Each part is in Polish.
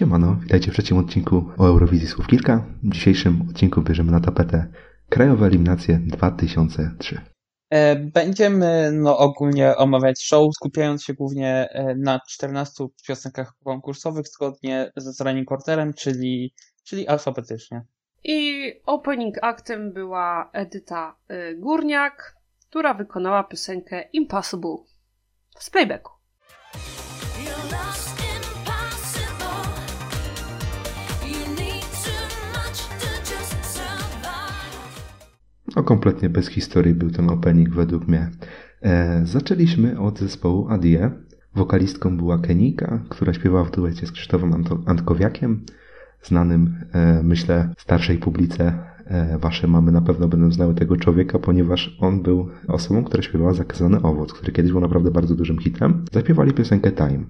Siemano, witajcie w trzecim odcinku o Eurowizji Słów Kilka. W dzisiejszym odcinku bierzemy na tapetę Krajowe Eliminacje 2003. E, będziemy no, ogólnie omawiać show, skupiając się głównie e, na 14 piosenkach konkursowych zgodnie ze zadaniem Quarterem, czyli, czyli alfabetycznie. I opening aktem była Edyta y, Górniak, która wykonała piosenkę Impossible z playbacku. No kompletnie bez historii był ten opening według mnie. E, zaczęliśmy od zespołu Adie. Wokalistką była Kenika, która śpiewała w duecie z Krzysztofem Anto- Antkowiakiem, znanym, e, myślę, starszej publice. E, wasze mamy na pewno będą znały tego człowieka, ponieważ on był osobą, która śpiewała Zakazany Owoc, który kiedyś był naprawdę bardzo dużym hitem. Zaśpiewali piosenkę Time.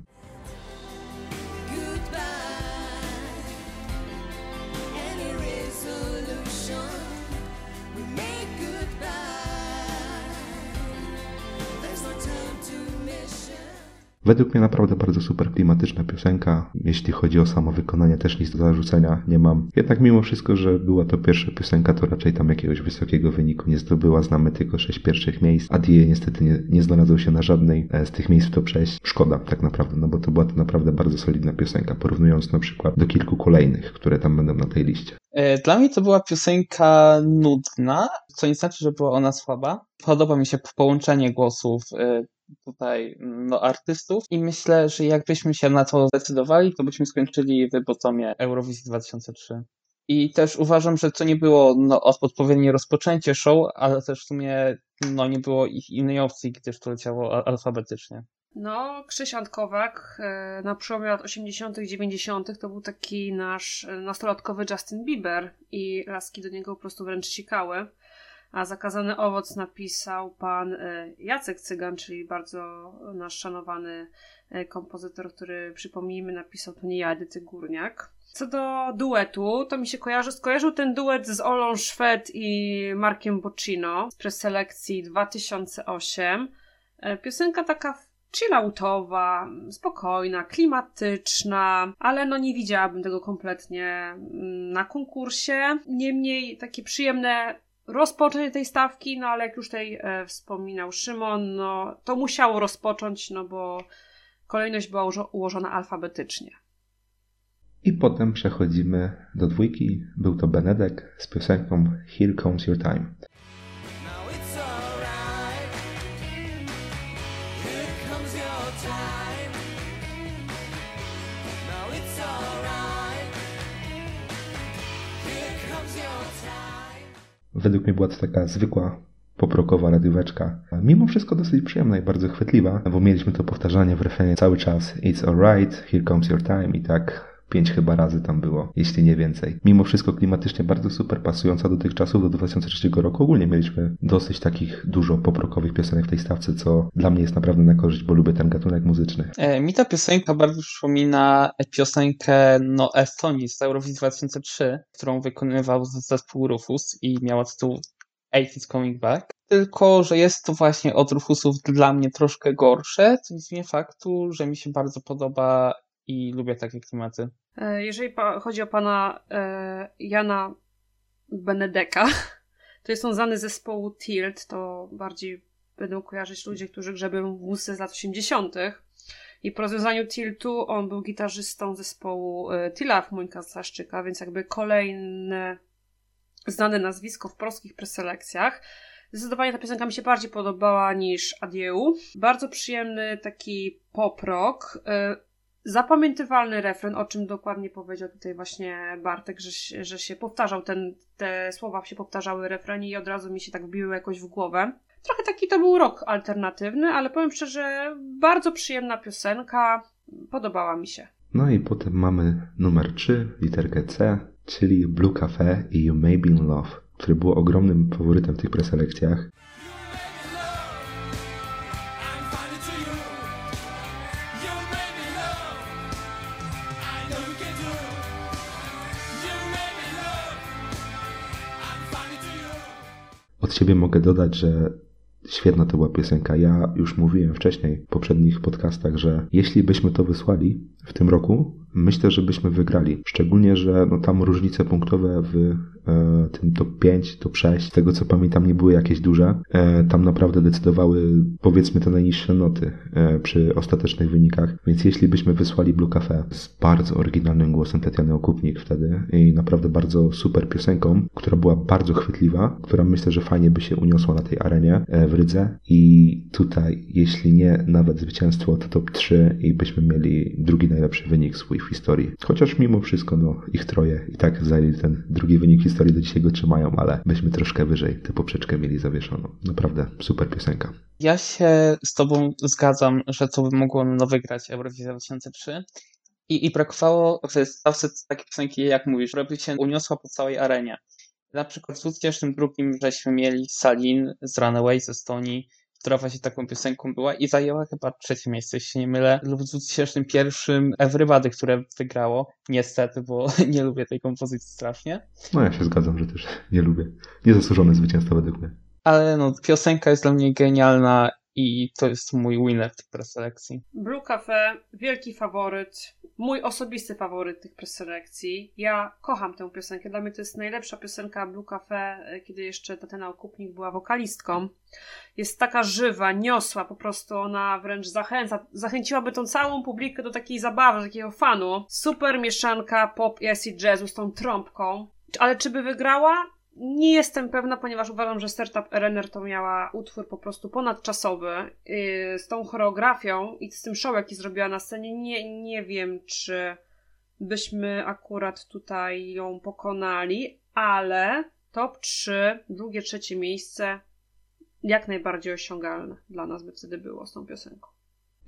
Według mnie naprawdę bardzo super klimatyczna piosenka. Jeśli chodzi o samo wykonanie, też nic do zarzucenia nie mam. Jednak mimo wszystko, że była to pierwsza piosenka, to raczej tam jakiegoś wysokiego wyniku nie zdobyła. Znamy tylko sześć pierwszych miejsc, a Die niestety nie, nie znalazł się na żadnej e, z tych miejsc w top 6. Szkoda tak naprawdę, no bo to była to naprawdę bardzo solidna piosenka, porównując na przykład do kilku kolejnych, które tam będą na tej liście. E, Dla mnie to była piosenka nudna, co nie znaczy, że była ona słaba. Podoba mi się połączenie głosów e, tutaj no, artystów i myślę, że jakbyśmy się na to zdecydowali, to byśmy skończyli w botomie Eurowizji 2003. I też uważam, że to nie było no, odpowiednie rozpoczęcie show, ale też w sumie no, nie było ich innej opcji, gdyż to leciało alfabetycznie. No, Krzysian Kowak e, na przełomie lat 80., 90. to był taki nasz e, nastolatkowy Justin Bieber i laski do niego po prostu wręcz sikały. A zakazany owoc napisał pan e, Jacek Cygan, czyli bardzo nasz szanowany e, kompozytor, który przypomnijmy napisał to nie ja, Edyty Górniak. Co do duetu, to mi się kojarzy, skojarzył ten duet z Olą Szwed i Markiem Boccino z preselekcji 2008. E, Piosenka taka chilloutowa, spokojna, klimatyczna, ale no nie widziałabym tego kompletnie mm, na konkursie. Niemniej takie przyjemne rozpoczęcie tej stawki, no ale jak już tutaj e, wspominał Szymon, no to musiało rozpocząć, no bo kolejność była ułożona alfabetycznie. I potem przechodzimy do dwójki. Był to Benedek z piosenką Here Comes Your Time. Według mnie była to taka zwykła poprokowa radióweczka. Mimo wszystko dosyć przyjemna i bardzo chwytliwa, bo mieliśmy to powtarzanie w refrenie cały czas. It's alright, here comes your time i tak pięć chyba razy tam było, jeśli nie więcej. Mimo wszystko klimatycznie bardzo super pasująca do tych czasów, do 2003 roku. Ogólnie mieliśmy dosyć takich dużo poprokowych piosenek w tej stawce, co dla mnie jest naprawdę na korzyść, bo lubię ten gatunek muzyczny. E, Mi ta piosenka bardzo przypomina piosenkę no, Estonii z Eurowizji 2003, którą wykonywał zespół Rufus i miała tytuł Eight is Coming Back. Tylko, że jest to właśnie od Rufusów dla mnie troszkę gorsze, co nie zmienia faktu, że mi się bardzo podoba i lubię takie klimaty. E, Jeżeli chodzi o pana e, Jana Benedeka, to jest on znany z zespołu Tilt, to bardziej będą kojarzyć ludzie, którzy grzebią w z lat 80. I po rozwiązaniu Tiltu on był gitarzystą zespołu e, Tilaf Mońka Zaszczyka, więc jakby kolejne znane nazwisko w polskich preselekcjach. Zdecydowanie ta piosenka mi się bardziej podobała niż Adieu. Bardzo przyjemny taki pop rock. Zapamiętywalny refren, o czym dokładnie powiedział tutaj właśnie Bartek, że, że się powtarzał ten, te słowa się powtarzały refrenie i od razu mi się tak wbiły jakoś w głowę. Trochę taki to był rok alternatywny, ale powiem szczerze, bardzo przyjemna piosenka, podobała mi się. No i potem mamy numer 3, literkę C, czyli Blue Cafe i You May Be In Love, który był ogromnym faworytem w tych preselekcjach. Od siebie mogę dodać, że Świetna to była piosenka. Ja już mówiłem wcześniej w poprzednich podcastach, że jeśli byśmy to wysłali w tym roku, myślę, że byśmy wygrali. Szczególnie, że no, tam różnice punktowe w tym top 5, top 6, z tego co pamiętam, nie były jakieś duże. E, tam naprawdę decydowały, powiedzmy, te najniższe noty e, przy ostatecznych wynikach. Więc jeśli byśmy wysłali Blue Cafe z bardzo oryginalnym głosem Tatiany Okupnik wtedy i naprawdę bardzo super piosenką, która była bardzo chwytliwa, która myślę, że fajnie by się uniosła na tej arenie e, w Rydze i tutaj, jeśli nie nawet zwycięstwo, to top 3 i byśmy mieli drugi najlepszy wynik swój w historii. Chociaż mimo wszystko, no, ich troje i tak zajęli ten drugi wynik w historii, do dzisiaj go trzymają, ale byśmy troszkę wyżej tę poprzeczkę mieli zawieszoną. Naprawdę super piosenka. Ja się z tobą zgadzam, że to by mogło no, wygrać Eurowizję 2003. I, I brakowało stawce takiej piosenki, jak mówisz, żeby się uniosła po całej arenie. Na przykład w 2002 żeśmy mieli Salin z Runaway z Estonii, która właśnie taką piosenką była i zajęła chyba trzecie miejsce, jeśli nie mylę, lub w 2001 Everybody, które wygrało, niestety, bo nie lubię tej kompozycji strasznie. No ja się zgadzam, że też nie lubię. Niezasłużone zwycięstwo według mnie. Ale no, piosenka jest dla mnie genialna i to jest mój winner tych preselekcji. Blue Cafe, wielki faworyt, mój osobisty faworyt tych preselekcji. Ja kocham tę piosenkę. Dla mnie to jest najlepsza piosenka Blue Cafe, e, kiedy jeszcze Tatiana Okupnik była wokalistką. Jest taka żywa, niosła, po prostu ona wręcz zachęca, zachęciłaby tą całą publikę do takiej zabawy, do takiego fanu. Super mieszanka pop i acid jazzu z tą trąbką. Ale czy by wygrała? Nie jestem pewna, ponieważ uważam, że Startup Renner to miała utwór po prostu ponadczasowy yy, z tą choreografią i z tym show, jaki zrobiła na scenie. Nie, nie wiem, czy byśmy akurat tutaj ją pokonali, ale top 3, drugie, trzecie miejsce jak najbardziej osiągalne dla nas by wtedy było z tą piosenką.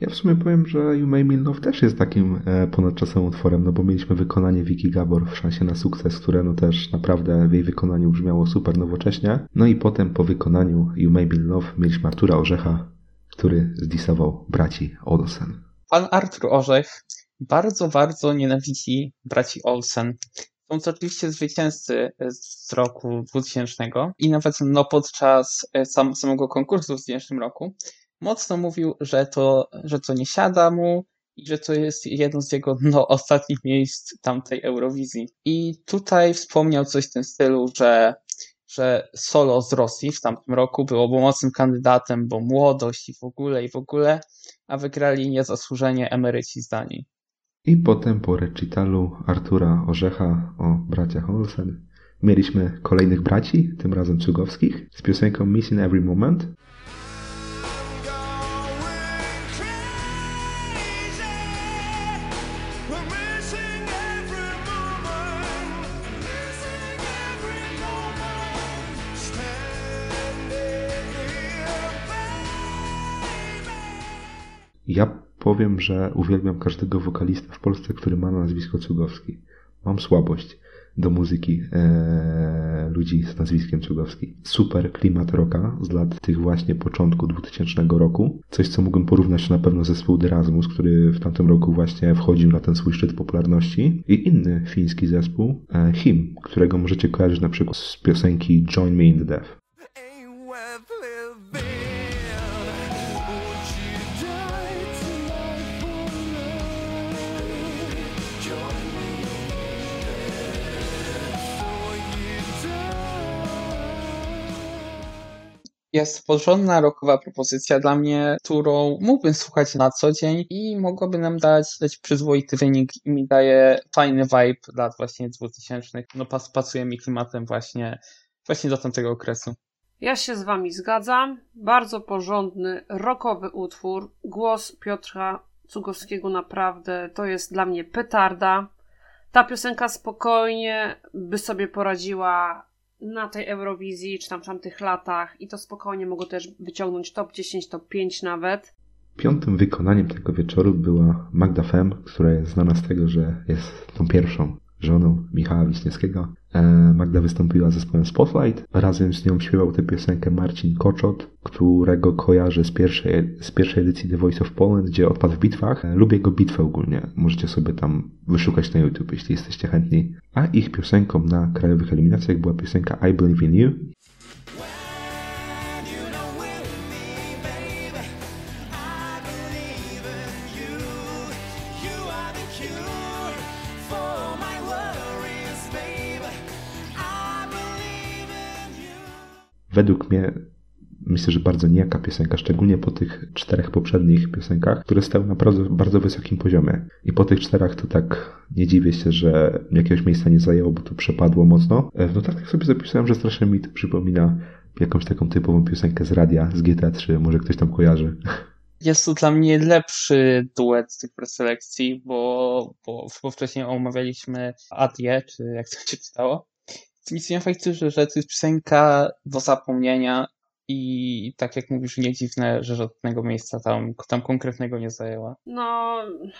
Ja w sumie powiem, że You May Me Love też jest takim e, ponadczasowym utworem, no bo mieliśmy wykonanie Vicky Gabor w szansie na sukces, które no też naprawdę w jej wykonaniu brzmiało super nowocześnie. No i potem po wykonaniu You May Me Love mieliśmy Artura Orzecha, który zdisował braci Olsen. Pan Artur Orzech bardzo, bardzo nienawidzi braci Olsen. Są to oczywiście zwycięzcy z roku 2000 i nawet no, podczas e, sam, samego konkursu w 2000 roku mocno mówił, że to, że to nie siada mu i że to jest jedno z jego no, ostatnich miejsc tamtej Eurowizji. I tutaj wspomniał coś w tym stylu, że, że solo z Rosji w tamtym roku było mocnym kandydatem, bo młodość i w ogóle, i w ogóle, a wygrali niezasłużenie emeryci z Danii. I potem po recitalu Artura Orzecha o braciach Olsen mieliśmy kolejnych braci, tym razem cugowskich, z piosenką Missing Every Moment. Ja powiem, że uwielbiam każdego wokalista w Polsce, który ma nazwisko Cugowski. Mam słabość do muzyki e, ludzi z nazwiskiem Cugowski. Super klimat rocka z lat tych właśnie początku 2000 roku. Coś, co mógłbym porównać na pewno zespół Erasmus, który w tamtym roku właśnie wchodził na ten swój szczyt popularności. I inny fiński zespół, e, Him, którego możecie kojarzyć na przykład z piosenki Join Me in the Death. Jest porządna rockowa propozycja dla mnie, którą mógłbym słuchać na co dzień i mogłaby nam dać, dać przyzwoity wynik i mi daje fajny vibe lat właśnie 2000. No pas, pasuje mi klimatem właśnie, właśnie do tamtego okresu. Ja się z wami zgadzam. Bardzo porządny, rockowy utwór. Głos Piotra Cugowskiego naprawdę to jest dla mnie petarda. Ta piosenka spokojnie by sobie poradziła na tej Eurowizji, czy tam w tamtych latach i to spokojnie mogło też wyciągnąć top 10, top 5 nawet. Piątym wykonaniem tego wieczoru była Magda Fem, która jest znana z tego, że jest tą pierwszą żoną Michała Wiśniewskiego. E, Magda wystąpiła z zespołem Spotlight. Razem z nią śpiewał tę piosenkę Marcin Koczot, którego kojarzę z pierwszej, z pierwszej edycji The Voice of Poland, gdzie odpadł w bitwach. E, Lubię jego bitwę ogólnie. Możecie sobie tam wyszukać na YouTube, jeśli jesteście chętni. A ich piosenką na krajowych eliminacjach była piosenka I Believe in You. Według mnie myślę, że bardzo nijaka piosenka, szczególnie po tych czterech poprzednich piosenkach, które stały na bardzo, bardzo wysokim poziomie. I po tych czterech to tak nie dziwię się, że jakiegoś miejsca nie zajęło, bo to przepadło mocno. E, W notatkach sobie zapisałem, że strasznie mi to przypomina jakąś taką typową piosenkę z radia, z GTA 3, może ktoś tam kojarzy. Jest to dla mnie lepszy duet z tych preselekcji, bo, bo, bo wcześniej omawialiśmy Adie, czy jak to się czytało. Nie faktu, że, że to jest piosenka do zapomnienia i tak jak mówisz, nie dziwne, że żadnego miejsca tam, tam konkretnego nie zajęła. No,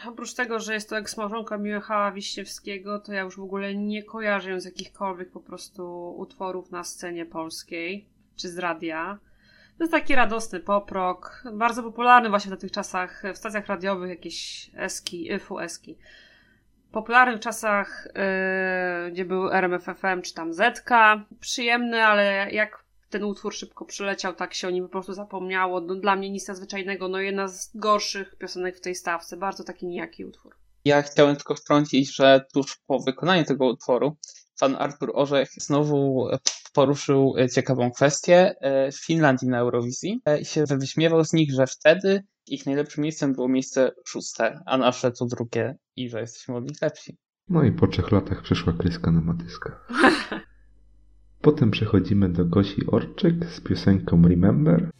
oprócz tego, że jest to eksmałżonka Michała Wiśniewskiego, to ja już w ogóle nie kojarzę ją z jakichkolwiek po prostu utworów na scenie polskiej, czy z radia. To jest taki radosny poprok, bardzo popularny właśnie w tych czasach w stacjach radiowych, jakieś eski, yfu eski. Popularny w czasach, yy, gdzie był RMFFM czy tam Zetka. Przyjemny, ale jak ten utwór szybko przyleciał, tak się o nim po prostu zapomniało. No, dla mnie nic nadzwyczajnego, no jedna z gorszych piosenek w tej stawce. Bardzo taki nijaki utwór. Ja chciałem tylko wtrącić, że tuż po wykonaniu tego utworu pan Artur Orzech znowu poruszył e, ciekawą kwestię e, Finlandii na Eurowizji e, i się wyśmiewał z nich, że wtedy ich najlepszym miejscem było miejsce szóste, a nasze to drugie i że jesteśmy od nich lepsi. No i po trzech latach przyszła kryska na matyska. Potem przechodzimy do Gosi Orczyk z piosenką Remember.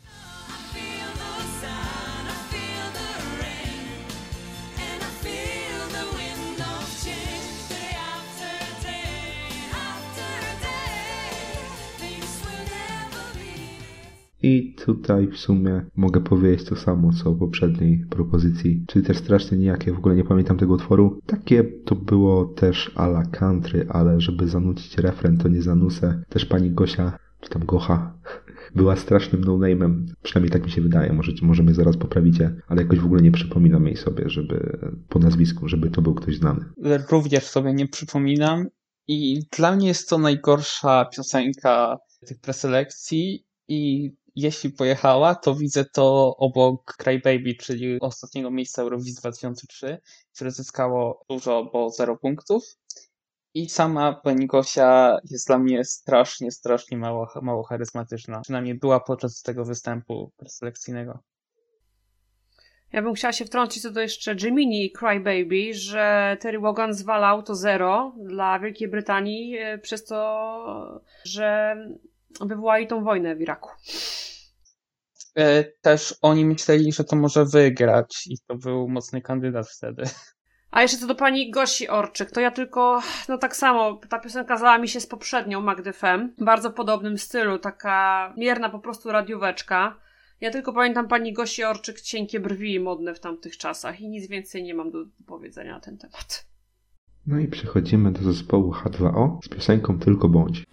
I tutaj w sumie mogę powiedzieć to samo, co w poprzedniej propozycji, czyli też strasznie nijakie, w ogóle nie pamiętam tego utworu. Takie to było też a la country, ale żeby zanucić refren, to nie zanusę. Też pani Gosia, czy tam Gocha, była strasznym no-name'em, przynajmniej tak mi się wydaje, może, może mnie zaraz poprawicie, ale jakoś w ogóle nie przypominam jej sobie, żeby po nazwisku, żeby to był ktoś znany. Również sobie nie przypominam i dla mnie jest to najgorsza piosenka tych preselekcji i jeśli pojechała, to widzę to obok Cry Baby, czyli ostatniego miejsca Eurowizji 2003, które zyskało dużo, bo 0 punktów. I sama pani Gosia jest dla mnie strasznie, strasznie mało, mało charyzmatyczna. Przynajmniej była podczas tego występu preselekcyjnego. Ja bym chciała się wtrącić co do jeszcze Jiminy i Cry Baby, że Terry Wogan zwalał to zero dla Wielkiej Brytanii e, przez to, że wywołali tą wojnę w Iraku. E, Też oni myśleli, że to może wygrać i to był mocny kandydat wtedy. A jeszcze co do pani Gosi Orczyk, to ja tylko, no tak samo, ta piosenka zalała mi się z poprzednią Magdy Fem, w bardzo podobnym stylu, taka mierna po prostu radióweczka. Ja tylko pamiętam pani Gosi Orczyk cienkie brwi modne w tamtych czasach i nic więcej nie mam do powiedzenia na ten temat. No i przechodzimy do zespołu H2O z piosenką Tylko Bądź.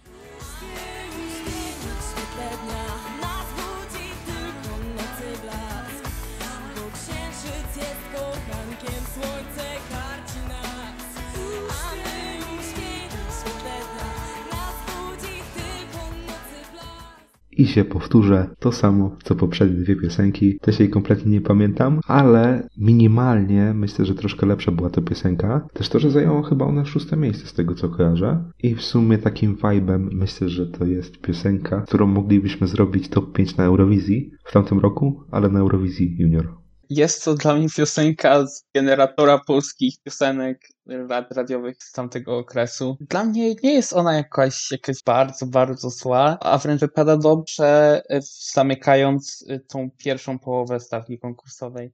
I się powtórzę, to samo co poprzednie dwie piosenki. Też jej kompletnie nie pamiętam, ale minimalnie myślę, że troszkę lepsza była to piosenka. Też to, że zajęło chyba ona szóste miejsce z tego co kojarzę. I w sumie takim vibe'em myślę, że to jest piosenka, którą moglibyśmy zrobić top 5 na Eurowizji w tamtym roku, ale na Eurowizji Junior. Jest to dla mnie piosenka z generatora polskich piosenek rad radiowych z tamtego okresu. Dla mnie nie jest ona jakaś, jakaś bardzo, bardzo zła, a wręcz wypada dobrze, e, zamykając e, tą pierwszą połowę stawki konkursowej.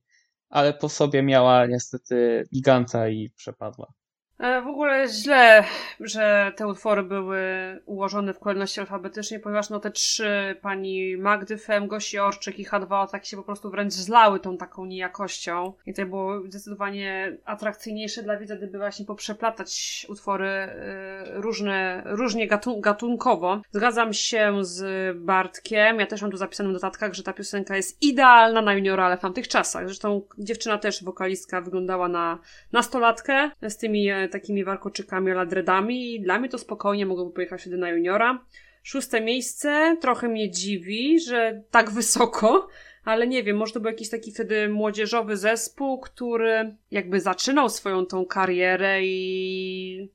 Ale po sobie miała niestety giganta i przepadła. E, W ogóle źle, że te utwory były ułożone w kolejności alfabetycznej, ponieważ no te trzy, pani Magdy Fem, Gosi Orczyk i H2 tak się po prostu wręcz zlały tą taką niejakością. I to było zdecydowanie atrakcyjniejsze dla widza, gdyby właśnie poprzeplatać utwory e, różne, różnie gatun- gatunkowo. Zgadzam się z Bartkiem, ja też mam tu zapisane w notatkach, że ta piosenka jest idealna na juniora, ale w tamtych czasach. Zresztą dziewczyna też, wokalistka, wyglądała na nastolatkę z tymi e, takimi warkoczykami ala dreadami i dla mnie to spokojnie mogłoby pojechać wtedy na juniora. Szóste miejsce, trochę mnie dziwi, że tak wysoko, ale nie wiem, może to był jakiś taki wtedy młodzieżowy zespół, który jakby zaczynał swoją tą karierę i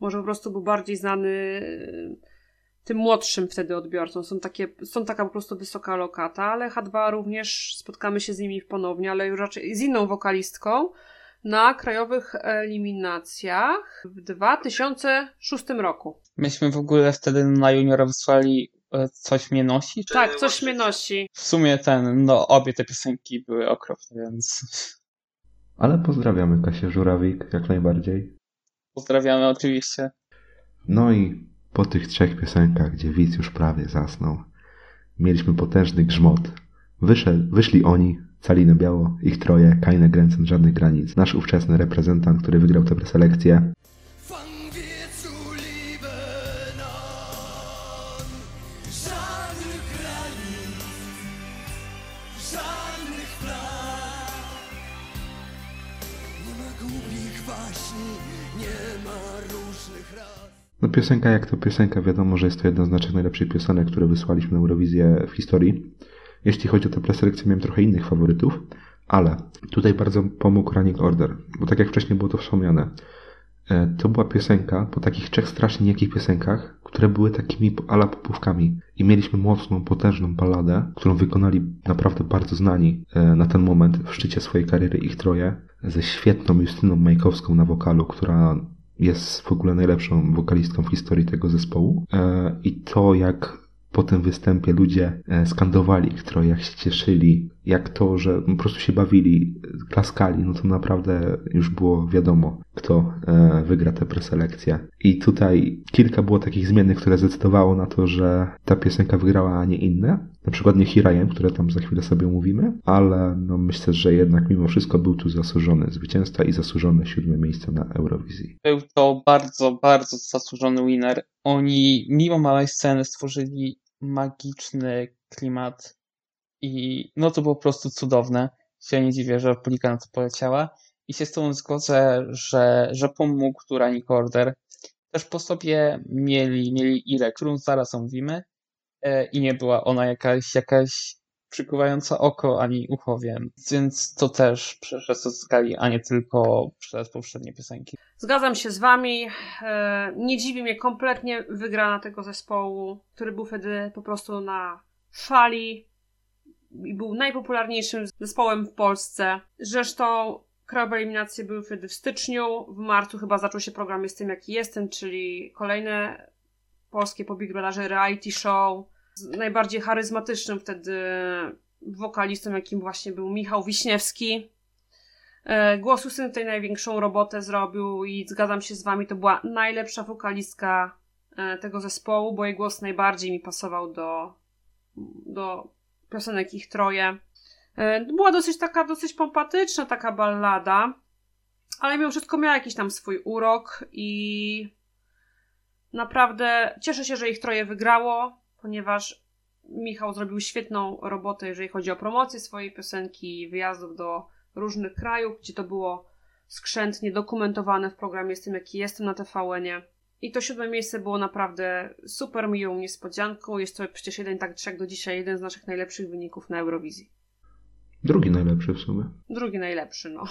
może po prostu był bardziej znany tym młodszym wtedy odbiorcom. Są, takie, są taka po prostu wysoka lokata, ale H2 również spotkamy się z nimi ponownie, ale już raczej z inną wokalistką na krajowych eliminacjach w 2006 roku. Myśmy w ogóle wtedy na juniora wysłali e, Coś mnie nosi. czy- Tak, coś mnie nosi. W sumie ten, no obie te piosenki były okropne, więc Ale pozdrawiamy Kasię Żurawik jak najbardziej. pozdrawiamy oczywiście. No i po tych trzech piosenkach, gdzie widz już prawie zasnął, mieliśmy potężny grzmot. Wyszedł, wyszli oni, cali na biało, ich troje, Kajne Gręcen, żadnych granic. Nasz ówczesny reprezentant, który wygrał tę preselekcję. No piosenka jak to piosenka, wiadomo, że jest to jedna z naszych najlepszych piosenek, które wysłaliśmy na Eurowizję w historii. Jeśli chodzi o tę preselekcję, miałem trochę innych faworytów, ale tutaj bardzo pomógł Running Order, bo tak jak wcześniej było to wspomniane, e, to była piosenka po takich trzech strasznie niekich piosenkach, które były takimi ala popówkami i mieliśmy mocną, potężną balladę, którą wykonali naprawdę bardzo znani e, na ten moment w szczycie swojej kariery ich troje, ze świetną Justyną Majkowską na wokalu, która jest w ogóle najlepszą wokalistką w historii tego zespołu. E, I to, jak po tym występie ludzie e, skandowali troje, jak się cieszyli, jak to, że po prostu się bawili, klaskali, no to naprawdę już było wiadomo, kto e, wygra tę preselekcję. I tutaj kilka było takich zmiennych, które zdecydowało na to, że ta piosenka wygrała, a nie inne. Na przykład nie Hirajem, które tam za chwilę sobie omówimy, ale no myślę, że jednak mimo wszystko był tu zasłużony zwycięzca i zasłużone siódme miejsce na Eurowizji. Był to bardzo, bardzo zasłużony winner. Oni mimo małej sceny stworzyli magiczny klimat i no to było po prostu cudowne. Się nie dziwię, że Polika na to poleciała i się z tą zgodzę, że, że pomógł tu Running Order. Też po sobie mieli, mieli Irę, którą zaraz omówimy e, i nie była ona jakaś, jakaś przykuwająca oko ani ucho, więc, więc to też przez to skali, a nie tylko przez poprzednie piosenki. Zgadzam się z wami. E, Nie dziwi mnie kompletnie wygrana tego zespołu, który był wtedy po prostu na fali i był najpopularniejszym zespołem w Polsce. Zresztą krajowe eliminacje były wtedy w styczniu. W marcu chyba zaczął się program Jestem jaki jestem, czyli kolejne polskie po Big Brotherze reality show. Najbardziej charyzmatycznym wtedy wokalistą, jakim właśnie był Michał Wiśniewski. E, Głos Justyn tutaj największą robotę zrobił i zgadzam się z wami, to była najlepsza wokalistka e, tego zespołu, bo jej głos najbardziej mi pasował do, do piosenek ich troje. E, Była dosyć taka, dosyć pompatyczna taka ballada, ale mimo wszystko miała jakiś tam swój urok i naprawdę cieszę się, że ich troje wygrało, ponieważ Michał zrobił świetną robotę, jeżeli chodzi o promocję swojej piosenki, wyjazdów do różnych krajów, gdzie to było skrzętnie dokumentowane w programie Jestem jaki jestem na TVN-ie. I to siódme miejsce było naprawdę super miłą niespodzianką. Jest to przecież jeden tak trzech do dzisiaj jeden z naszych najlepszych wyników na Eurowizji. Drugi najlepszy w sumie. Drugi najlepszy, no.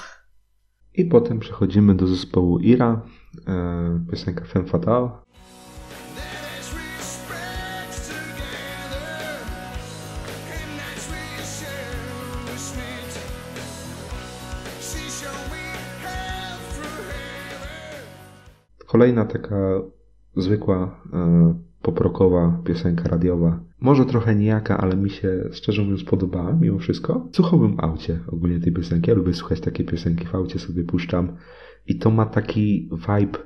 I potem przechodzimy do zespołu Ira, e, piosenka Femme Fatale. Kolejna taka zwykła, e, poprokowa piosenka radiowa. Może trochę nijaka, ale mi się szczerze mówiąc podobała mimo wszystko. W aucie ogólnie tej piosenki. Ja lubię słuchać takie piosenki w aucie, sobie puszczam. I to ma taki vibe.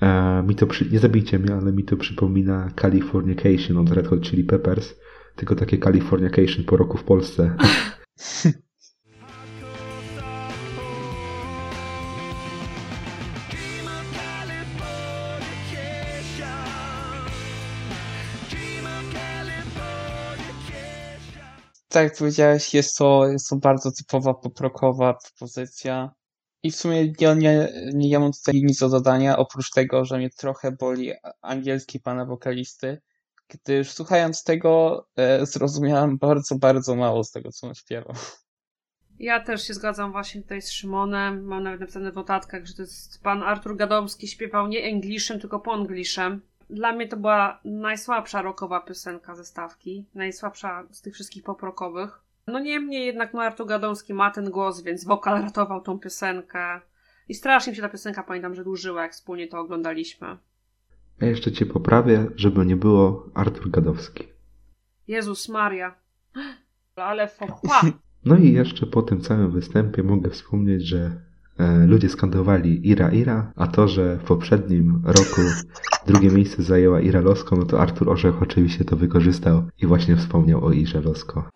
E, mi to przy... Nie zabijcie mnie, ale mi to przypomina Californication od Red Hot Chili Peppers. Tylko takie Californication po roku w Polsce. Tak jak powiedziałeś, jest to, jest to bardzo typowa poprokowa propozycja. I w sumie nie, nie ja mam tutaj nic do dodania, oprócz tego, że mnie trochę boli angielski pana wokalisty, gdyż słuchając tego e, zrozumiałem bardzo, bardzo mało z tego, co on śpiewał. Ja też się zgadzam właśnie tutaj z Szymonem. Mam nawet napisane w notatkach, że to jest pan Artur Gadomski śpiewał nie Englishem, tylko po Angliszem. Dla mnie to była najsłabsza rockowa piosenka ze stawki. Najsłabsza z tych wszystkich poprokowych. No niemniej jednak no Artur Gadomski ma ten głos, więc wokal ratował tą piosenkę. I strasznie mi się ta piosenka, pamiętam, że dłużyła, jak wspólnie to oglądaliśmy. Ja jeszcze cię poprawię, żeby nie było Artur Gadowski. Jezus Maria. Ale fopa. No i jeszcze po tym całym występie mogę wspomnieć, że ludzie skandowali Ira Ira, a to, że w poprzednim roku drugie miejsce zajęła Ira Losko, no to Artur Orzech oczywiście to wykorzystał i właśnie wspomniał o Irze Losko.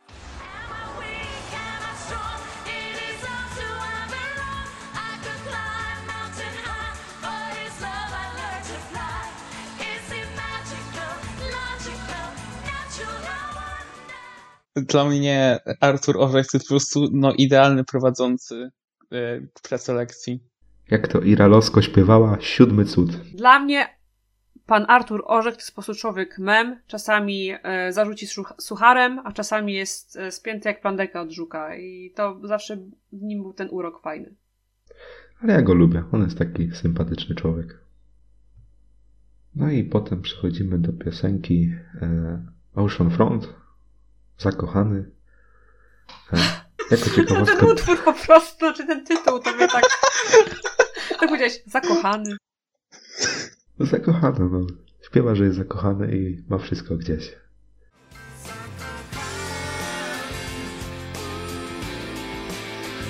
Dla mnie Artur Orzech to po prostu no, idealny prowadzący e, preselekcji. Jak to Ira Losko śpiewała, siódmy cud. Dla mnie pan Artur Orzech to jest po prostu człowiek mem. Czasami e, zarzuci such- sucharem, a czasami jest e, spięty jak plandeka od żuka. I to zawsze w nim był ten urok fajny. Ale ja go lubię, on jest taki sympatyczny człowiek. No i potem przechodzimy do piosenki e, Ocean Front, Zakochany. Jako No ciekawostkę, ten utwór po prostu, czy ten tytuł, to mnie tak... Tak powiedziałeś, zakochany. zakochany, no. Śpiewa, że jest zakochany i ma wszystko gdzieś.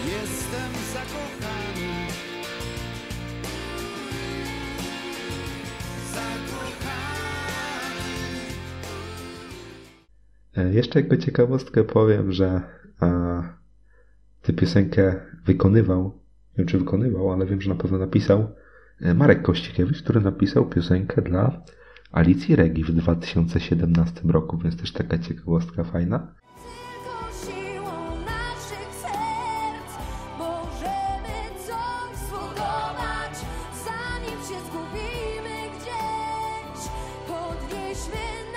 Jestem zakochany. Zakochany. E, Jeszcze jako ciekawostkę powiem, że e, tę piosenkę wykonywał, nie wiem czy wykonywał, ale wiem, że na pewno napisał e, Marek Kościkiewicz, który napisał piosenkę dla Alicji Regi w 2017 roku, więc też taka ciekawostka fajna. Zanim się zgubimy gdzieś. Podnieśmy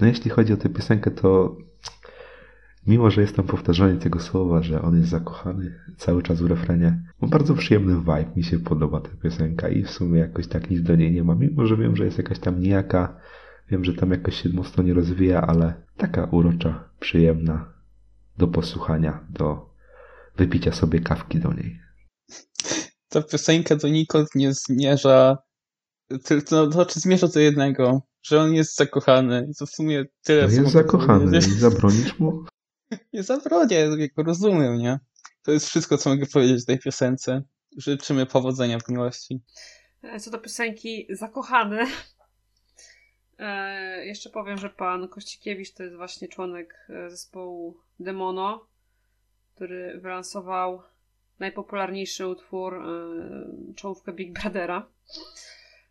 No jeśli chodzi o tę piosenkę, to mimo, że jest tam powtarzanie tego słowa, że on jest zakochany cały czas w refrenie, ma bardzo przyjemny vibe, mi się podoba ta piosenka i w sumie jakoś tak nic do niej nie ma, mimo, że wiem, że jest jakaś tam nijaka, wiem, że tam jakoś się mocno nie rozwija, ale taka urocza, przyjemna do posłuchania, do wypicia sobie kawki do niej. Ta piosenka donikąd nie zmierza, tylko no, to znaczy zmierza do jednego, że on jest zakochany. I to w sumie tyle, No jest zakochany i zabronisz mu? Nie zabronię, jak go rozumiem, nie? To jest wszystko, co mogę powiedzieć o tej piosence. Życzymy powodzenia w miłości. E, Co do piosenki Zakochany, e, jeszcze powiem, że pan Kościkiewicz to jest właśnie członek e, zespołu Demono, który wylansował najpopularniejszy utwór, e, czołówkę Big Brothera.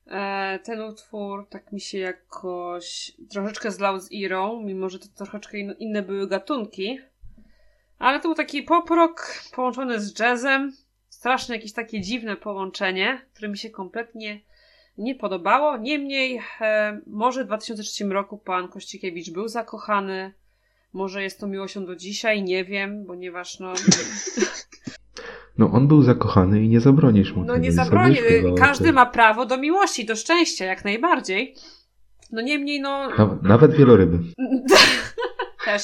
E, ten utwór tak mi się jakoś troszeczkę zlał z Irą, mimo że to troszeczkę in, inne były gatunki. Ale to był taki pop rock połączony z jazzem. Straszne jakieś takie dziwne połączenie, które mi się kompletnie nie podobało. Niemniej, e, może w 2003 roku pan Kościkiewicz był zakochany. Może jest to miłością do dzisiaj, nie wiem, ponieważ no, No on był zakochany i nie zabronisz mu no nie i sobie zabroni. śpiewał o Każdy ma prawo do miłości, do szczęścia, jak najbardziej. No niemniej, no. Naw- Nawet wieloryby. Też.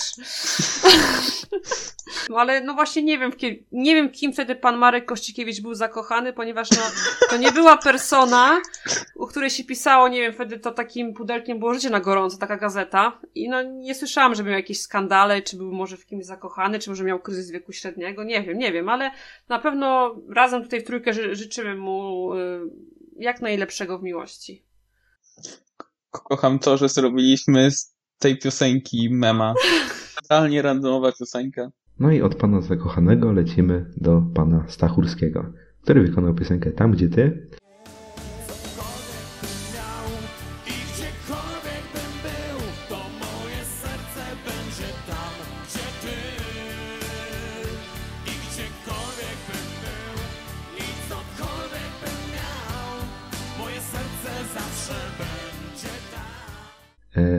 No ale no właśnie nie wiem, nie wiem kim wtedy pan Marek Kościkiewicz był zakochany, ponieważ no, to nie była persona, u której się pisało, nie wiem, wtedy to takim pudelkiem było życie na gorąco, taka gazeta. I no nie słyszałam, żeby miał jakieś skandale, czy był może w kimś zakochany, czy może miał kryzys wieku średniego, nie wiem, nie wiem, ale na pewno razem tutaj w trójkę ży- życzymy mu y, jak najlepszego w miłości. Ko- Kocham to, że zrobiliśmy tej piosenki mema. Totalnie randomowa piosenka. No i od pana zakochanego lecimy do pana Stachurskiego, który wykonał piosenkę Tam, gdzie ty.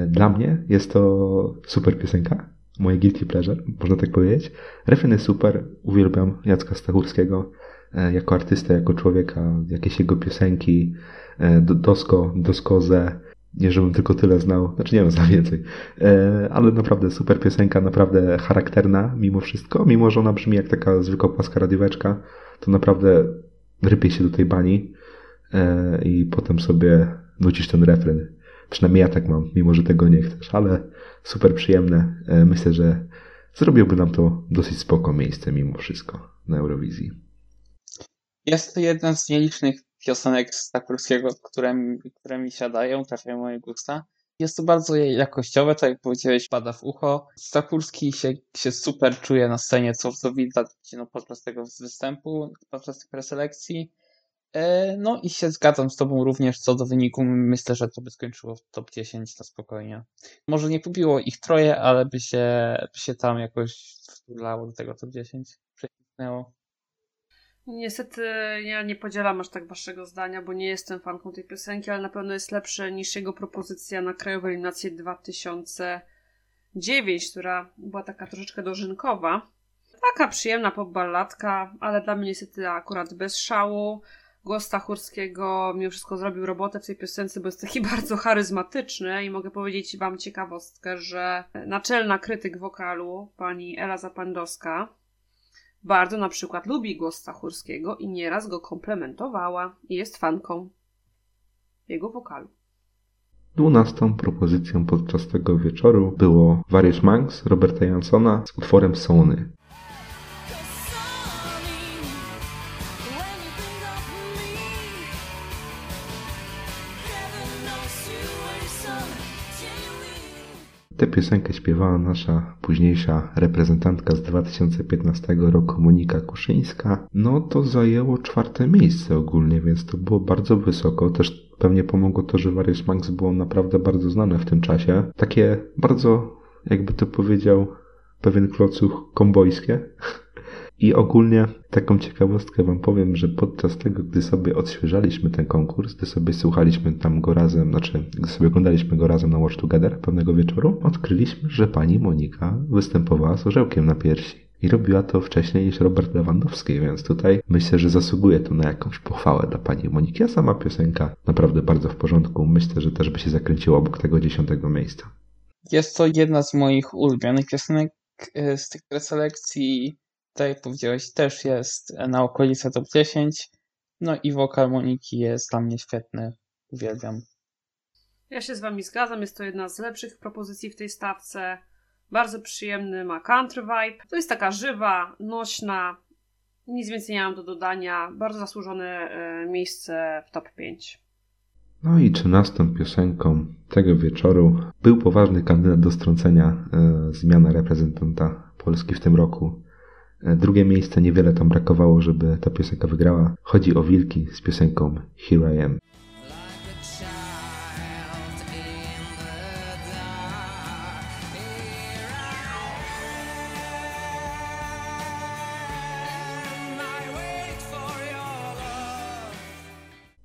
Dla mnie jest to super piosenka, moje guilty pleasure, można tak powiedzieć. Refren jest super, uwielbiam Jacka Stachurskiego. e, jako artysta, jako człowieka, jakieś jego piosenki, e, do- Dosko, Doskozę, nie żebym tylko tyle znał, znaczy nie wiem, znam więcej, e, ale naprawdę super piosenka, naprawdę charakterna mimo wszystko, mimo że ona brzmi jak taka zwykła płaska radioweczka, to naprawdę rypie się do tej bani e, i potem sobie nucisz ten refren. Przynajmniej ja tak mam, mimo że tego nie chcesz, ale super przyjemne. E, Myślę, że zrobiłby nam to dosyć spoko miejsce mimo wszystko na Eurowizji. Jest to jedna z nielicznych piosenek Stakurskiego, które, mi- które mi siadają, trafiają moje gusta. Jest to bardzo jakościowe, tak jak powiedziałeś, pada w ucho. Stakurski się, się super czuje na scenie, co, widać no, podczas tego występu, podczas tej preselekcji. E, No i się zgadzam z Tobą również co do wyniku. Myślę, że to by skończyło w top 10 na spokojnie. Może nie pobiło ich troje, ale by się, by się tam jakoś wturlało do tego top 10. Przecisnęło. Niestety ja nie podzielam aż tak waszego zdania, bo nie jestem fanką tej piosenki, ale na pewno jest lepsze niż jego propozycja na krajowej eliminacji 2009, która była taka troszeczkę dożynkowa. Taka przyjemna popballadka, ale dla mnie niestety akurat bez szału. Głos Stachurskiego mimo wszystko zrobił robotę w tej piosence, bo jest taki bardzo charyzmatyczny i mogę powiedzieć wam ciekawostkę, że naczelna krytyk wokalu, pani Ela Zapandowska, bardzo na przykład lubi głos Stachurskiego i nieraz go komplementowała i jest fanką jego wokalu. Dwunastą propozycją podczas tego wieczoru było Various Manx Roberta Jansona z utworem Sony. Tę piosenkę śpiewała nasza późniejsza reprezentantka z 2015 roku Monika Kuszyńska. No to zajęło czwarte miejsce ogólnie, więc to było bardzo wysoko. Też pewnie pomogło to, że Various Max było naprawdę bardzo znane w tym czasie. Takie bardzo, jakby to powiedział pewien klocuch, kombojskie. I ogólnie taką ciekawostkę wam powiem, że podczas tego, gdy sobie odświeżaliśmy ten konkurs, gdy sobie słuchaliśmy tam go razem, znaczy gdy sobie oglądaliśmy go razem na Watch Together pewnego wieczoru, odkryliśmy, że pani Monika występowała z orzełkiem na piersi. I robiła to wcześniej niż Robert Lewandowski, więc tutaj myślę, że zasługuje to na jakąś pochwałę dla pani Moniki. A sama piosenka naprawdę bardzo w porządku. Myślę, że też by się zakręciła obok tego dziesiątego miejsca. Jest to jedna z moich ulubionych piosenek e, z tych preselekcji. Tak jak powiedziałeś, też jest na okolice top 10. No i wokal Moniki jest dla mnie świetny. Uwielbiam. Ja się z wami zgadzam, jest to jedna z lepszych propozycji w tej stawce. Bardzo przyjemny, ma country vibe. To jest taka żywa, nośna. Nic więcej nie mam do dodania. Bardzo zasłużone e, miejsce w top 5. No i trzynastą piosenką tego wieczoru był poważny kandydat do strącenia e, zmiana reprezentanta Polski w tym roku. E, drugie miejsce niewiele tam brakowało, żeby ta piosenka wygrała. Chodzi o Wilki z piosenką Here I Am.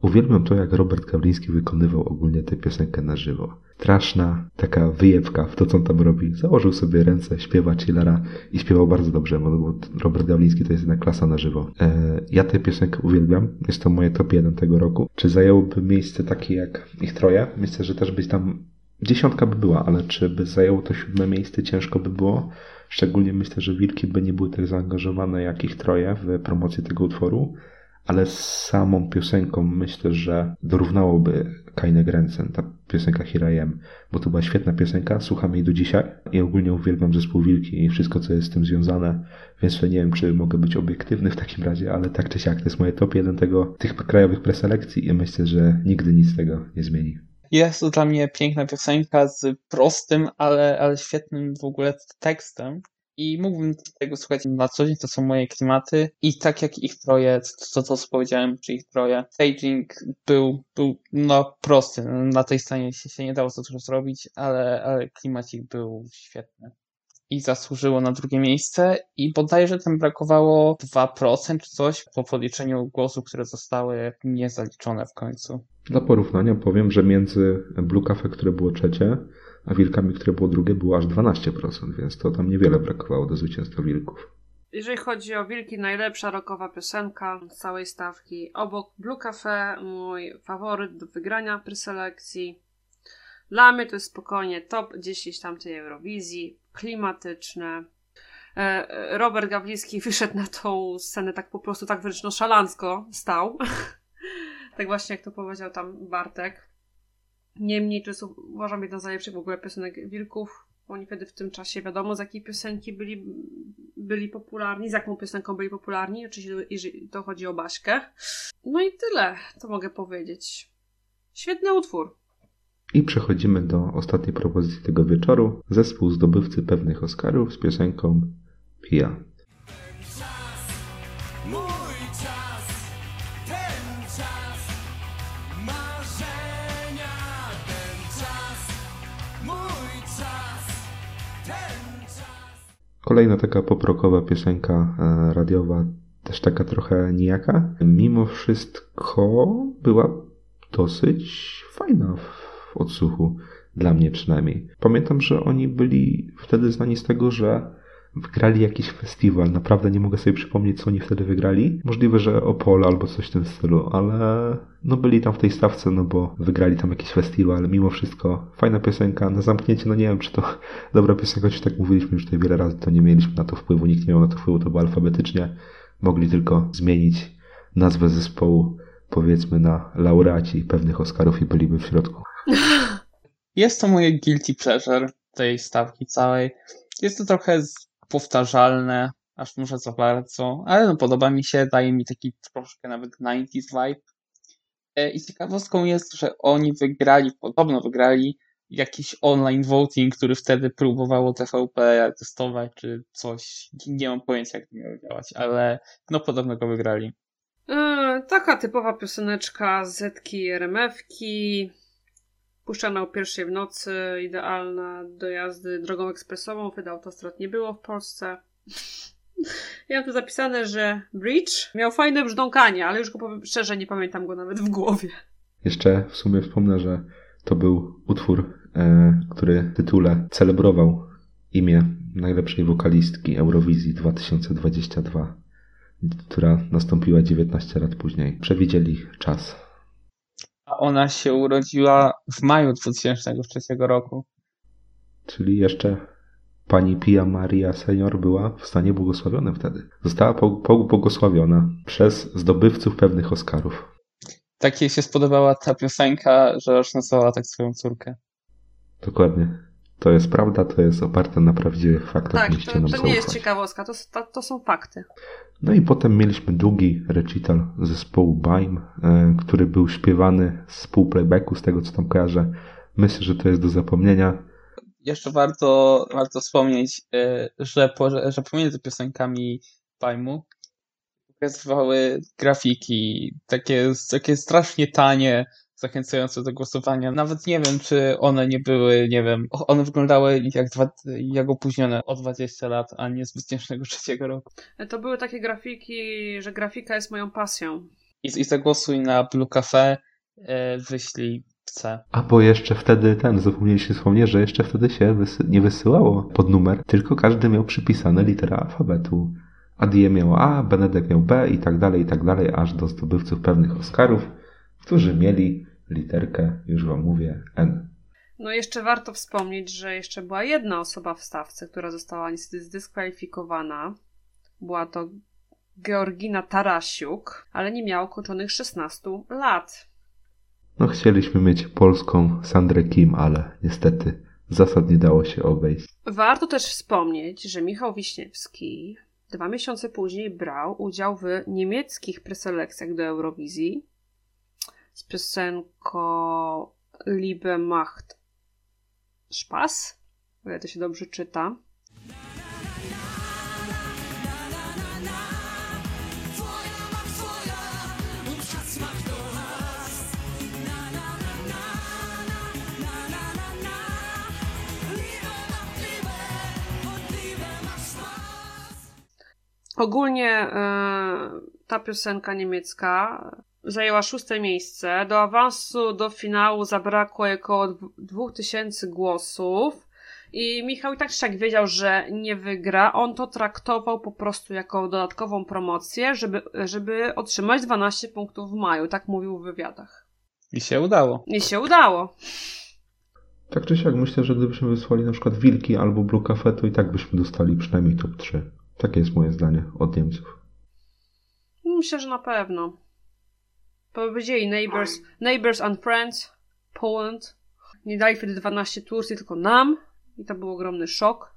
Uwielbiam to, jak Robert Gawliński wykonywał ogólnie tę piosenkę na żywo. Straszna, taka wyjebka w to, co on tam robi. Założył sobie ręce, śpiewa chillera i śpiewał bardzo dobrze, bo Robert Gawliński to jest jedna klasa na żywo. E, ja tę piosenkę uwielbiam. Jest to moje top 1 tego roku. Czy zajęłoby miejsce takie jak ich troje? Myślę, że też byś tam dziesiątka by była, ale czy by zajęło to siódme miejsce, ciężko by było. Szczególnie myślę, że Wilki by nie były tak zaangażowane jak ich troje w promocję tego utworu ale z samą piosenką myślę, że dorównałoby Kajne Grenzen, ta piosenka Am, bo to była świetna piosenka, słucham jej do dzisiaj i ogólnie uwielbiam zespół Wilki i wszystko, co jest z tym związane, więc nie wiem, czy mogę być obiektywny w takim razie, ale tak czy siak, to jest moje top 1 tego, tych krajowych preselekcji i myślę, że nigdy nic tego nie zmieni. Jest to dla mnie piękna piosenka z prostym, ale, ale świetnym w ogóle tekstem. I mógłbym tego słuchać na co dzień, to są moje klimaty. I tak jak ich to to co powiedziałem, czy ich troje, staging był, był no prosty. Na tej scenie się, się nie dało za dużo zrobić, ale, ale klimacik był świetny. I zasłużyło na drugie miejsce i bodajże tam brakowało 2% czy coś po podliczeniu głosów, które zostały niezaliczone w końcu. Dla porównania powiem, że między Blue Cafe, które było trzecie, a wilkami, które było drugie, było aż 12%, więc to tam niewiele brakowało do zwycięstwa wilków. Jeżeli chodzi o Wilki, najlepsza rockowa piosenka z całej stawki. Obok Blue Cafe, mój faworyt do wygrania preselekcji. Dla mnie to jest spokojnie top 10 tamtej Eurowizji. Klimatyczne. E, e, Robert Gawlicki wyszedł na tą scenę tak po prostu, tak wręcz nonszalancko stał. tak właśnie jak to powiedział tam Bartek. Niemniej to jest uważam jedna z najlepszych w ogóle piosenek Wilków. Oni wtedy w tym czasie wiadomo z jakiej piosenki byli, byli popularni, z jaką piosenką byli popularni, oczywiście jeżeli to chodzi o Baśkę. No i tyle, to mogę powiedzieć. Świetny utwór. I przechodzimy do ostatniej propozycji tego wieczoru. Zespół zdobywcy pewnych Oscarów z piosenką Pia. Kolejna taka poprokowa piosenka e, radiowa, też taka trochę nijaka. Mimo wszystko była dosyć fajna w odsłuchu, dla mnie przynajmniej. Pamiętam, że oni byli wtedy znani z tego, że wygrali jakiś festiwal. Naprawdę nie mogę sobie przypomnieć, co oni wtedy wygrali. Możliwe, że Opole albo coś w tym stylu, ale no byli tam w tej stawce, no bo wygrali tam jakiś festiwal. Mimo wszystko fajna piosenka. Na zamknięcie, no nie wiem, czy to dobra piosenka, choć tak mówiliśmy już tutaj wiele razy, to nie mieliśmy na to wpływu, nikt nie miał na to wpływu, to było alfabetycznie. Mogli tylko zmienić nazwę zespołu, powiedzmy, na laureaci pewnych Oscarów i byliby w środku. Jest to moje guilty pleasure tej stawki całej. Jest to trochę z- powtarzalne, aż może za bardzo, ale no podoba mi się, daje mi taki troszkę nawet 90s vibe. E, I ciekawostką jest, że oni wygrali, podobno wygrali jakiś online voting, który wtedy próbowało TVP testować czy coś. Nie mam pojęcia jak to miało działać, ale no podobno go wygrali. E, taka typowa pioseneczka z Zetki RMF-ki. Puszczana o pierwszej w nocy, idealna do jazdy drogą ekspresową, wtedy autostrad nie było w Polsce. Ja mam tu zapisane, że Bridge miał fajne brzdąkanie, ale już go powiem szczerze, nie pamiętam go nawet w głowie. Jeszcze w sumie wspomnę, że to był utwór, e, który w tytule celebrował imię najlepszej wokalistki Eurowizji 2022, która nastąpiła 19 lat później. Przewidzieli czas. A ona się urodziła w maju 2003 roku. Czyli jeszcze pani Pia Maria Senior była w stanie błogosławionym wtedy. Została pobłogosławiona przez zdobywców pewnych Oscarów. Tak jej się spodobała ta piosenka, że aż nazwała tak swoją córkę. Dokładnie. To jest prawda, to jest oparte na prawdziwych faktach. Tak, to, to nie jest zaufać. ciekawostka, to, to, to są fakty. No i potem mieliśmy długi recital zespołu Baim, e, który był śpiewany z pół playbacku, z tego co tam kojarzę. Myślę, że to jest do zapomnienia. Jeszcze warto, warto wspomnieć, y, że, po, że pomiędzy piosenkami Pajmu pokazywały grafiki, takie, takie strasznie tanie, zachęcające do głosowania. Nawet nie wiem, czy one nie były, nie wiem, one wyglądały jak, dwa, jak opóźnione o 20 lat, a nie z 2003 roku. E, To były takie grafiki, że grafika jest moją pasją. I, i zagłosuj na Blue Cafe, y, wyślij C. A bo jeszcze wtedy ten, zapomnieliśmy wspomnieć, że jeszcze wtedy się wysy- nie wysyłało pod numer, tylko każdy miał przypisane literę alfabetu. Adie miał A, Benedek miał B i tak dalej, i tak dalej, aż do zdobywców pewnych Oscarów, którzy mieli literkę, już wam mówię, N. No jeszcze warto wspomnieć, że jeszcze była jedna osoba w stawce, która została niestety zdyskwalifikowana. Była to Georgina Tarasiuk, ale nie miała ukończonych 16 lat. No chcieliśmy mieć polską Sandrę Kim, ale niestety zasad nie dało się obejść. Warto też wspomnieć, że Michał Wiśniewski dwa miesiące później brał udział w niemieckich preselekcjach do Eurowizji z piosenką Liebe macht Spaß, o ile to się dobrze czyta. Ogólnie e, ta piosenka niemiecka zajęła szóste miejsce. Do awansu do finału zabrakło około dw- 2000 głosów I Michał i tak czy siak wiedział, że nie wygra. On to traktował po prostu jako dodatkową promocję, żeby, żeby otrzymać 12 punktów w maju. Tak mówił w wywiadach. I się udało. I się udało. Tak czy siak, myślę, że gdybyśmy wysłali na przykład Wilki albo Blue Cafe, to i tak byśmy dostali przynajmniej top 3. Takie jest moje zdanie od Niemców. Myślę, że na pewno. Powiedzieli Neighbors, Neighbors and Friends, Poland. Nie dali wtedy 12 Turcji, tylko nam. I to był ogromny szok.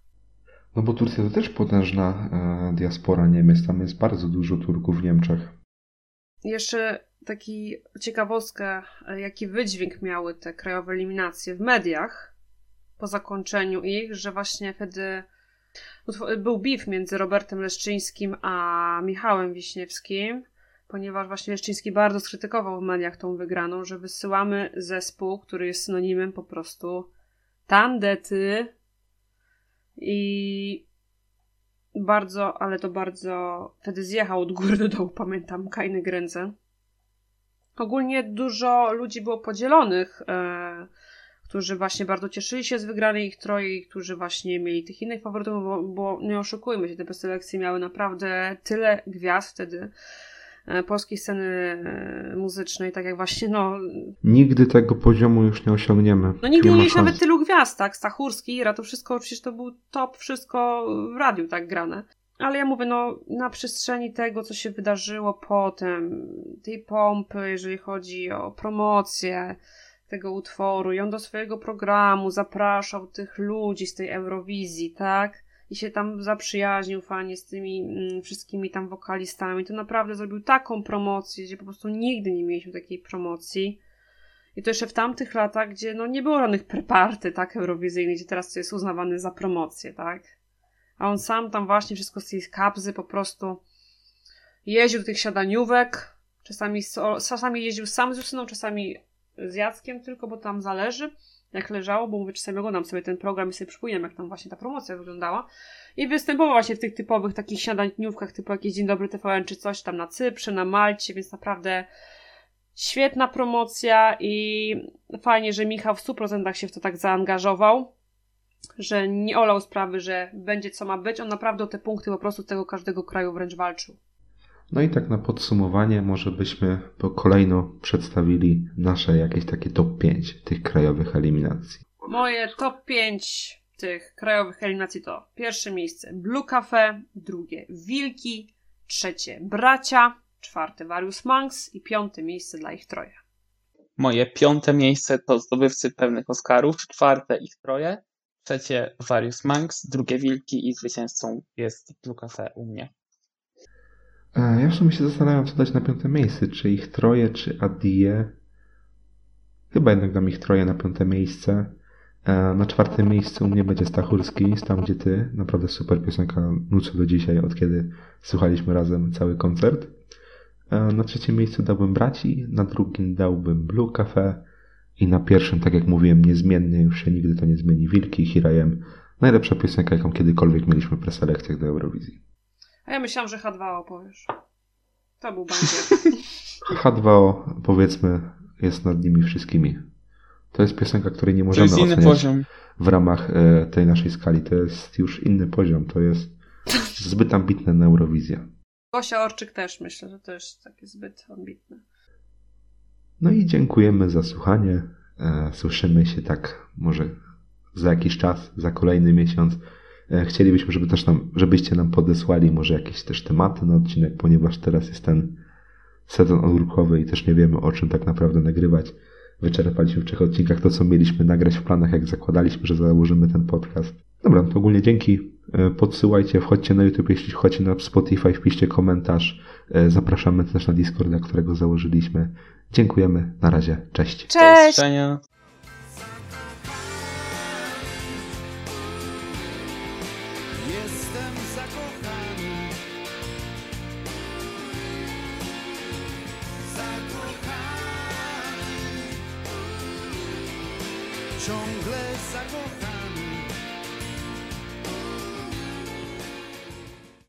No bo Turcja to też potężna e, diaspora Niemiec. Tam jest bardzo dużo Turków w Niemczech. Jeszcze taki ciekawostkę, e, jaki wydźwięk miały te krajowe eliminacje w mediach po zakończeniu ich, że właśnie wtedy był beef między Robertem Leszczyńskim a Michałem Wiśniewskim, ponieważ właśnie Leszczyński bardzo skrytykował w mediach tą wygraną, że wysyłamy zespół, który jest synonimem po prostu tandety i bardzo, ale to bardzo wtedy zjechał od góry do dołu, pamiętam, Kajny Grędze. Ogólnie dużo ludzi było podzielonych, e, którzy właśnie bardzo cieszyli się z wygranej ich troje którzy właśnie mieli tych innych faworytów, bo, bo nie oszukujmy się, te preselekcje miały naprawdę tyle gwiazd wtedy polskiej sceny e, muzycznej, tak jak właśnie, no, Nigdy tego poziomu już nie osiągniemy. no nigdy nie mieliśmy nawet tylu gwiazd, tak? Stachurski, Ira, to wszystko, przecież to był top, wszystko w radiu tak grane. Ale ja mówię, no, na przestrzeni tego, co się wydarzyło potem, tej pompy, jeżeli chodzi o promocję tego utworu, i on do swojego programu zapraszał tych ludzi z tej Eurowizji, tak? I się tam zaprzyjaźnił fajnie z tymi mm, wszystkimi tam wokalistami. To naprawdę zrobił taką promocję, gdzie po prostu nigdy nie mieliśmy takiej promocji. I to jeszcze w tamtych latach, gdzie no nie było żadnych preparty, tak, eurowizyjnych, gdzie teraz to jest uznawane za promocję, tak? A on sam tam właśnie wszystko z tej kapzy po prostu jeździł do tych siadaniówek, czasami, czasami jeździł sam z Justyną, czasami z Jackiem tylko, bo tam zależy, jak leżało, bo mówię, czasami oglądam sobie ten program i sobie przypominam, jak tam właśnie ta promocja wyglądała. I występował właśnie w tych typowych takich siadaniówkach, typu jakiś Dzień Dobry TVN, czy coś tam na Cyprze, na Malcie, więc naprawdę świetna promocja i fajnie, że Michał w 100% się w to tak zaangażował, że nie olał sprawy, że będzie co ma być. On naprawdę o te punkty po prostu tego każdego kraju wręcz walczył. No i tak na podsumowanie może byśmy po kolejno przedstawili nasze jakieś takie top 5 tych krajowych eliminacji. Moje top 5 tych krajowych eliminacji to pierwsze miejsce Blue Cafe, drugie Wilki, trzecie Bracia, czwarte Various Monks i piąte miejsce dla ich troje. Moje piąte miejsce to zdobywcy pewnych Oscarów, czwarte ich troje, trzecie Various Monks, drugie Wilki i zwycięzcą jest Blue Cafe u mnie. E, Ja w sumie się zastanawiam, co dać na piąte miejsce. Czy ich troje, czy Adie. Chyba jednak dam ich troje na piąte miejsce. E, Na czwartym miejscu u mnie będzie Stachurski, tam gdzie ty. Naprawdę super piosenka, nucę do dzisiaj, od kiedy słuchaliśmy razem cały koncert. E, Na trzecim miejscu dałbym Braci, na drugim dałbym Blue Cafe i na pierwszym, tak jak mówiłem, niezmiennie, już się nigdy to nie zmieni, Wilki i Hirajem. Najlepsza piosenka, jaką kiedykolwiek mieliśmy w preselekcjach do Eurowizji. A ja myślałam, że H2O powiesz. To był bankier. H2O, powiedzmy, jest nad nimi wszystkimi. To jest piosenka, której nie To możemy jest inny poziom. w ramach e, tej naszej skali. To jest już inny poziom. To jest zbyt ambitne na Eurowizję. Gosia Orczyk też myślę, że to jest takie zbyt ambitne. No i dziękujemy za słuchanie. E, Słyszymy się tak może za jakiś czas, za kolejny miesiąc. E, Chcielibyśmy, żeby też nam, żebyście nam podesłali może jakieś też tematy na odcinek, ponieważ teraz jest ten sezon ogórkowy i też nie wiemy o czym tak naprawdę nagrywać. Wyczerpaliśmy w trzech odcinkach to, co mieliśmy nagrać w planach, jak zakładaliśmy, że założymy ten podcast. Dobra, to ogólnie dzięki. E, Podsyłajcie, wchodźcie na YouTube, jeśli wchodźcie na Spotify, wpiszcie komentarz. E, Zapraszamy też na Discorda, którego założyliśmy. Dziękujemy. Na razie. Cześć. Do Cześć!